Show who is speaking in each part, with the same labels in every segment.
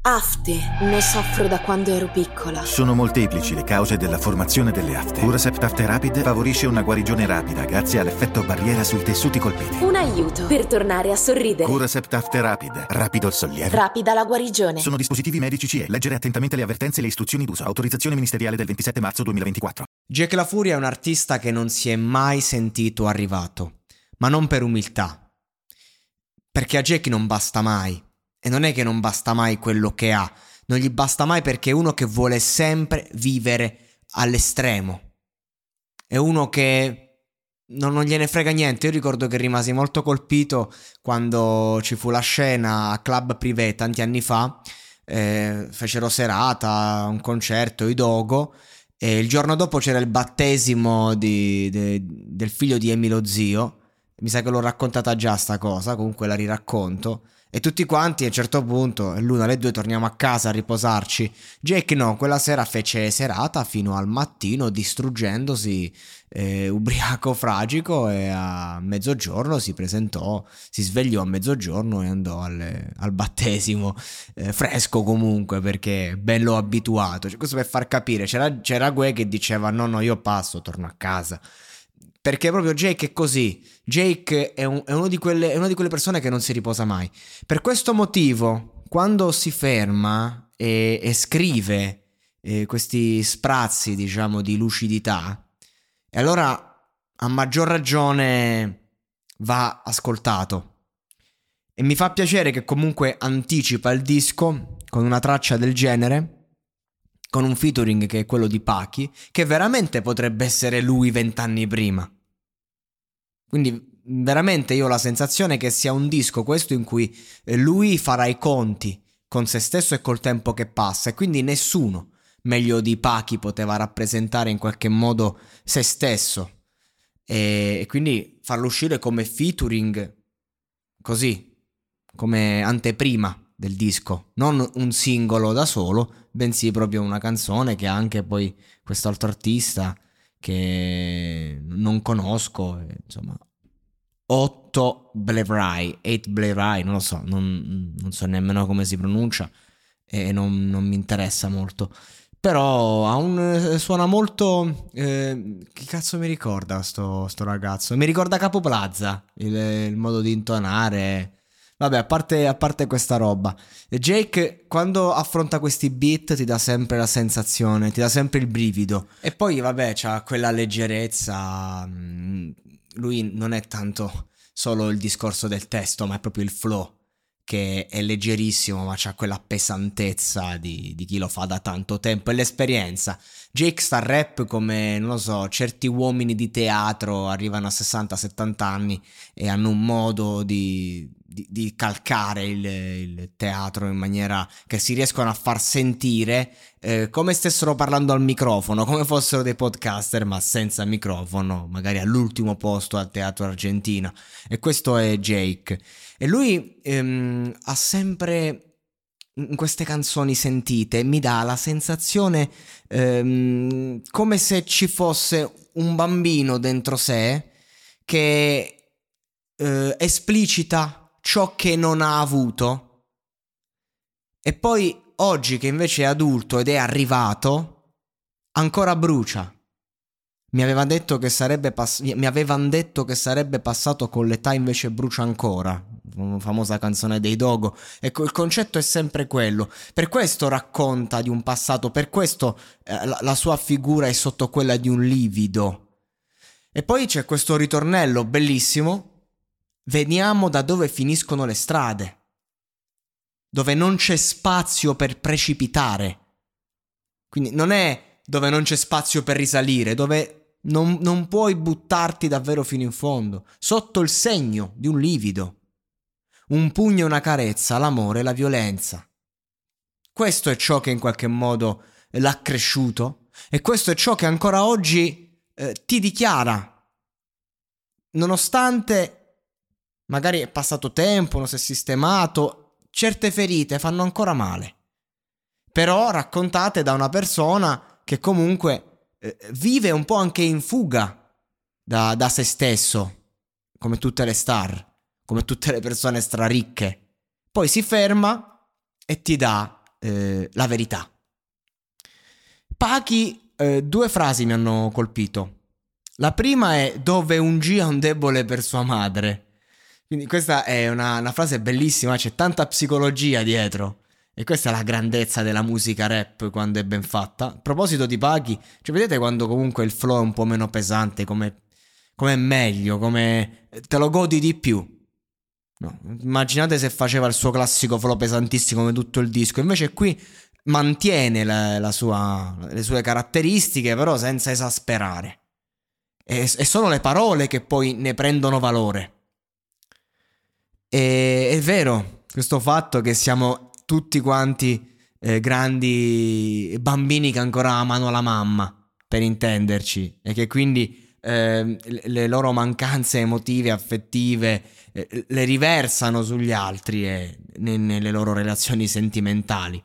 Speaker 1: Afte, ne soffro da quando ero piccola.
Speaker 2: Sono molteplici le cause della formazione delle afte. Curasept Afte Rapid favorisce una guarigione rapida grazie all'effetto barriera sui tessuti colpiti.
Speaker 1: Un aiuto per tornare a sorridere.
Speaker 2: Curasept Afte Rapid, rapido il sollievo.
Speaker 1: Rapida la guarigione.
Speaker 2: Sono dispositivi medici CE. Leggere attentamente le avvertenze e le istruzioni d'uso. Autorizzazione ministeriale del 27 marzo 2024.
Speaker 3: Jack La Furia è un artista che non si è mai sentito arrivato, ma non per umiltà. Perché a Jack non basta mai. E non è che non basta mai quello che ha, non gli basta mai perché è uno che vuole sempre vivere all'estremo. È uno che non, non, gliene frega niente. Io ricordo che rimasi molto colpito quando ci fu la scena a Club Privé tanti anni fa. Eh, fecero serata, un concerto, i Dogo. E il giorno dopo c'era il battesimo di, de, del figlio di Emilo Zio. Mi sa che l'ho raccontata già sta cosa, comunque la riracconto. E tutti quanti a un certo punto, l'una alle due, torniamo a casa a riposarci. Jake no, quella sera fece serata fino al mattino distruggendosi eh, ubriaco fragico e a mezzogiorno si presentò, si svegliò a mezzogiorno e andò al, al battesimo, eh, fresco comunque perché bello abituato. Cioè, questo per far capire, c'era, c'era Gue che diceva no no io passo, torno a casa. Perché proprio Jake è così. Jake è, un, è, uno quelle, è, una di quelle persone che non si riposa mai. Per questo motivo, quando si ferma e, e scrive eh, questi sprazzi, diciamo, di lucidità, e allora a maggior ragione va ascoltato. E mi fa piacere che comunque anticipa il disco con una traccia del genere, con un featuring che è quello di Pachi, che veramente potrebbe essere lui vent'anni prima. Quindi veramente io ho la sensazione che sia un disco questo in cui eh, lui farà i conti con se stesso e col tempo che passa e quindi nessuno meglio di Pachi poteva rappresentare in qualche modo se stesso. E quindi farlo uscire come featuring così come anteprima del disco non un singolo da solo bensì proprio una canzone che ha anche poi quest'altro artista che non conosco, insomma, 8 Blevrai, 8 Blevrai, non lo so, non, non, so nemmeno come si pronuncia e non, non mi interessa molto. Però un, suona molto. Eh, che cazzo mi ricorda sto, sto, ragazzo? Mi ricorda Capo Plaza, il, il modo di intonare. Vabbè, a parte, a parte, questa roba, Jake quando affronta questi beat ti dà sempre la sensazione, ti dà sempre il brivido. E poi, vabbè, c'ha quella leggerezza. Mm, lui non è tanto solo il discorso del testo, ma è proprio il flow che è leggerissimo, ma c'ha quella pesantezza di, di, chi lo fa da tanto tempo e l'esperienza. Jake sta rap come, non lo so, certi uomini di teatro arrivano a 60-70 anni e hanno un modo di, di, di calcare il, il, teatro in maniera che si riescono a far sentire eh, come stessero parlando al microfono, come fossero dei podcaster ma senza microfono, magari all'ultimo posto al teatro argentina. E questo è Jake. E lui ehm, ha sempre in queste canzoni sentite mi dà la sensazione ehm, come se ci fosse un bambino dentro sé che eh, esplicita ciò che non ha avuto e poi oggi che invece è adulto ed è arrivato ancora brucia. Mi avevano detto che sarebbe, pass- mi avevano detto che sarebbe passato con l'età invece brucia ancora famosa canzone dei Dogo. Ecco, il concetto è sempre quello. Per questo racconta di un passato, per questo eh, la, la sua figura è sotto quella di un livido. E poi c'è questo ritornello bellissimo. Veniamo da dove finiscono le strade, dove non c'è spazio per precipitare. Quindi non è dove non c'è spazio per risalire, dove non, non puoi buttarti davvero fino in fondo, sotto il segno di un livido. Un pugno e una carezza, l'amore e la violenza. Questo è ciò che in qualche modo l'ha cresciuto e questo è ciò che ancora oggi eh, ti dichiara. Nonostante magari è passato tempo, non si è sistemato, certe ferite fanno ancora male. Però raccontate da una persona che comunque eh, vive un po' anche in fuga da, da se stesso, come tutte le star, come tutte le persone straricche. Poi si ferma e ti dà eh, la verità. Pachi, eh, due frasi mi hanno colpito. La prima è dove un G è un debole per sua madre. Quindi questa è una, una frase bellissima, c'è tanta psicologia dietro. E questa è la grandezza della musica rap quando è ben fatta. A proposito di Paghi, cioè vedete quando comunque il flow è un po' meno pesante, come, come è meglio, come te lo godi di più. No, immaginate se faceva il suo classico flow pesantissimo come tutto il disco, invece qui mantiene la, la sua, le sue caratteristiche, però senza esasperare. E, e sono le parole che poi ne prendono valore. E è vero questo fatto che siamo tutti quanti eh, grandi bambini che ancora amano la mamma, per intenderci, e che quindi eh, le loro mancanze emotive, affettive, eh, le riversano sugli altri e nelle loro relazioni sentimentali.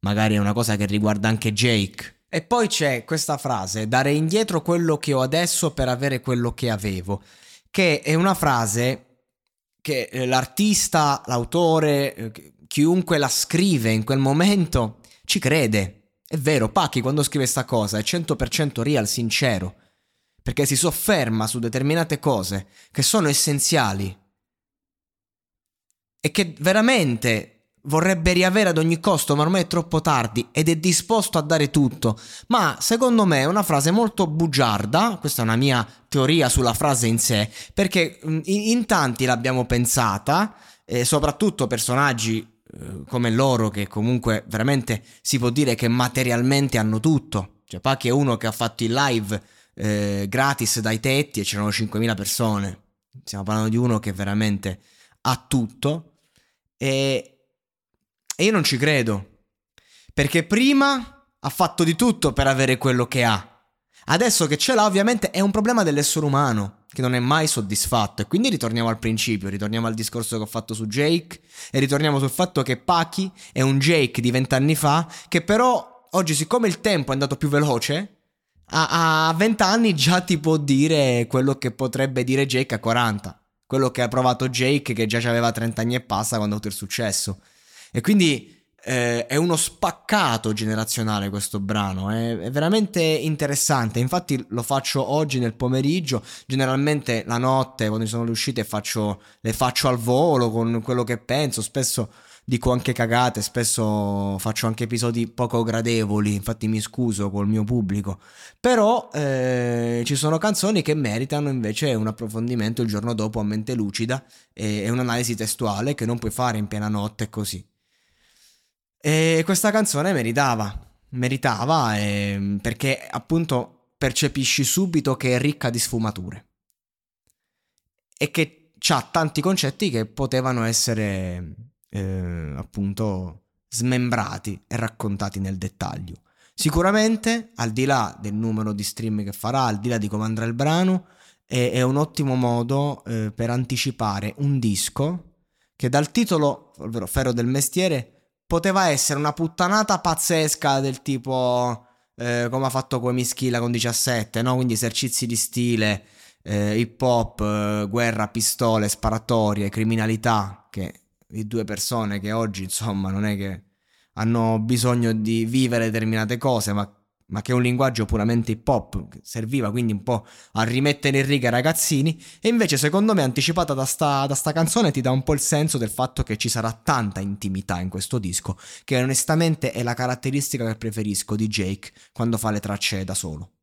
Speaker 3: Magari è una cosa che riguarda anche Jake. E poi c'è questa frase, dare indietro quello che ho adesso per avere quello che avevo, che è una frase che eh, l'artista, l'autore, eh, chiunque la scrive in quel momento ci crede. È vero, Pachi quando scrive questa cosa è 100% real, sincero, perché si sofferma su determinate cose che sono essenziali e che veramente vorrebbe riavere ad ogni costo, ma ormai è troppo tardi ed è disposto a dare tutto. Ma secondo me è una frase molto bugiarda, questa è una mia teoria sulla frase in sé, perché mm, in, tanti l'abbiamo pensata, e soprattutto personaggi eh, come loro che comunque veramente si può dire che materialmente hanno tutto. Cioè Pachi è uno che ha fatto il live eh, gratis dai tetti e c'erano 5.000 persone. Stiamo parlando di uno che veramente ha tutto. E, e io non ci credo. Perché prima ha fatto di tutto per avere quello che ha. Adesso che ce l'ha, ovviamente è un problema dell'essere umano, che non è mai soddisfatto. E quindi ritorniamo al principio, ritorniamo al discorso che ho fatto su Jake, e ritorniamo sul fatto che Paki è un Jake di vent'anni fa, che però oggi, siccome il tempo è andato più veloce, a vent'anni già ti può dire quello che potrebbe dire Jake a 40. Quello che ha provato Jake, che già aveva 30 anni e passa quando ha avuto il successo. E quindi eh, è uno spaccato generazionale questo brano, è, è, veramente interessante. Infatti lo faccio oggi nel pomeriggio, generalmente la notte quando sono le uscite faccio, le faccio al volo con quello che penso, spesso dico anche cagate, spesso faccio anche episodi poco gradevoli, infatti mi scuso col mio pubblico, però eh, ci sono canzoni che meritano invece un approfondimento il giorno dopo a mente lucida e, e un'analisi testuale che non puoi fare in piena notte così. E questa canzone meritava, meritava eh, perché appunto percepisci subito che è ricca di sfumature e che ha tanti concetti che potevano essere eh, appunto smembrati e raccontati nel dettaglio. Sicuramente, al di là del numero di stream che farà, al di là di come andrà il brano, è, è un ottimo modo eh, per anticipare un disco che dal titolo, ovvero Ferro del Mestiere, poteva essere una puttanata pazzesca del tipo eh, come ha fatto come Mischila con 17, no? Quindi esercizi di stile, eh, hip hop, eh, guerra, pistole, sparatorie, criminalità, che di due persone che oggi insomma non è che hanno bisogno di vivere determinate cose, ma ma che è un linguaggio puramente hip hop, serviva quindi un po' a rimettere in riga i ragazzini, e invece secondo me anticipata da sta, da sta canzone ti dà un po' il senso del fatto che ci sarà tanta intimità in questo disco, che onestamente è la caratteristica che preferisco di Jake quando fa le tracce da solo.